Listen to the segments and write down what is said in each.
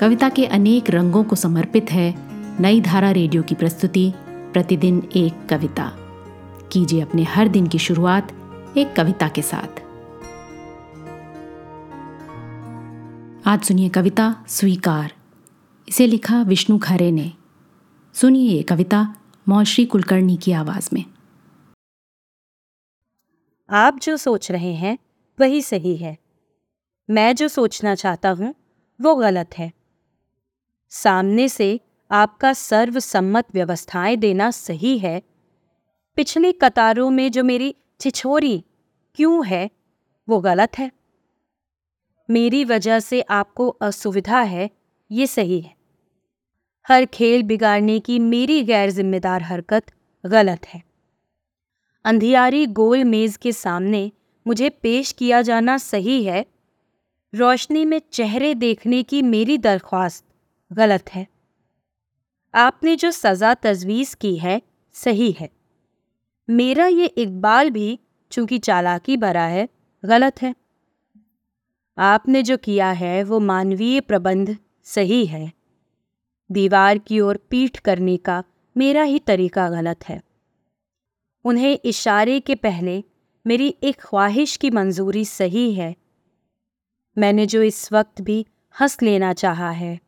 कविता के अनेक रंगों को समर्पित है नई धारा रेडियो की प्रस्तुति, प्रतिदिन एक कविता। कीजिए अपने हर दिन की शुरुआत एक कविता के साथ। आज सुनिए कविता स्वीकार। इसे लिखा विष्णु खरे ने। सुनिए ये कविता मौश्री कुलकर्णी की आवाज़ में। आप जो सोच रहे हैं, वही सही है। मैं जो सोचना चाहता हूँ, वो गलत है। सामने से आपका सर्वसम्मत व्यवस्थाएँ देना सही है। पिछली कतारों में जो मेरी छिछोरी क्यों है, वो गलत है। मेरी वजह से आपको असुविधा है, ये सही है। हर खेल बिगाड़ने की मेरी गैर जिम्मेदार हरकत गलत है। अंधियारी गोल मेज के सामने मुझे पेश किया जाना सही है। रोशनी में चेहरे देखने की मेरी दरख्वास्त गलत है। आपने जो सज़ा तजवीज़ की है, सही है। मेरा ये इकबाल भी, चूँकि चालाकी भरा है, गलत है। आपने जो किया है, वो मानवीय प्रबंध सही है। दीवार की ओर पीठ करने का मेरा ही तरीका गलत है। उन्हें इशारे के पहले मेरी एक ख्वाहिश की मंजूरी सही है। मैंने जो इस वक्त भी हंस लेना चाहा है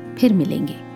फिर मिलेंगे।